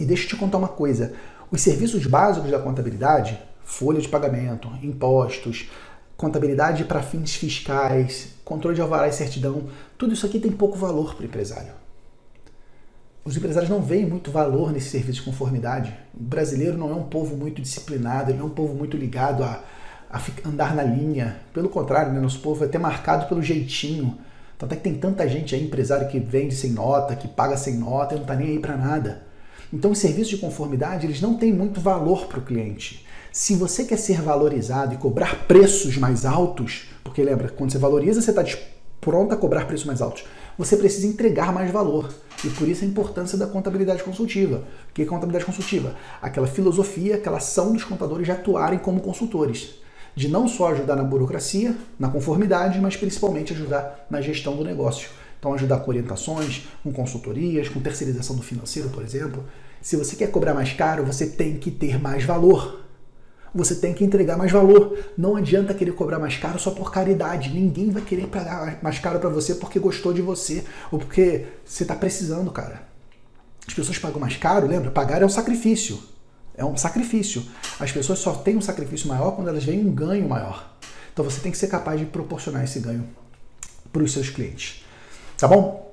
E deixa eu te contar uma coisa: os serviços básicos da contabilidade, folha de pagamento, impostos, contabilidade para fins fiscais, controle de alvará e certidão, tudo isso aqui tem pouco valor para o empresário. Os empresários não veem muito valor nesse serviço de conformidade. O brasileiro não é um povo muito disciplinado, ele não é um povo muito ligado a, a andar na linha. Pelo contrário, né? nosso povo é até marcado pelo jeitinho. Tanto é que tem tanta gente aí, empresário que vende sem nota, que paga sem nota e não está nem aí para nada. Então, os serviços de conformidade, eles não têm muito valor para o cliente. Se você quer ser valorizado e cobrar preços mais altos, porque lembra, quando você valoriza, você está pronto a cobrar preços mais altos, você precisa entregar mais valor. E por isso a importância da contabilidade consultiva. O que é contabilidade consultiva? Aquela filosofia, aquela ação dos contadores de atuarem como consultores. De não só ajudar na burocracia, na conformidade, mas principalmente ajudar na gestão do negócio. Então, ajudar com orientações, com consultorias, com terceirização do financeiro, por exemplo. Se você quer cobrar mais caro, você tem que ter mais valor você tem que entregar mais valor. Não adianta querer cobrar mais caro só por caridade. Ninguém vai querer pagar mais caro para você porque gostou de você ou porque você está precisando, cara. As pessoas pagam mais caro, lembra? Pagar é um sacrifício. É um sacrifício. As pessoas só têm um sacrifício maior quando elas veem um ganho maior. Então você tem que ser capaz de proporcionar esse ganho para os seus clientes. Tá bom?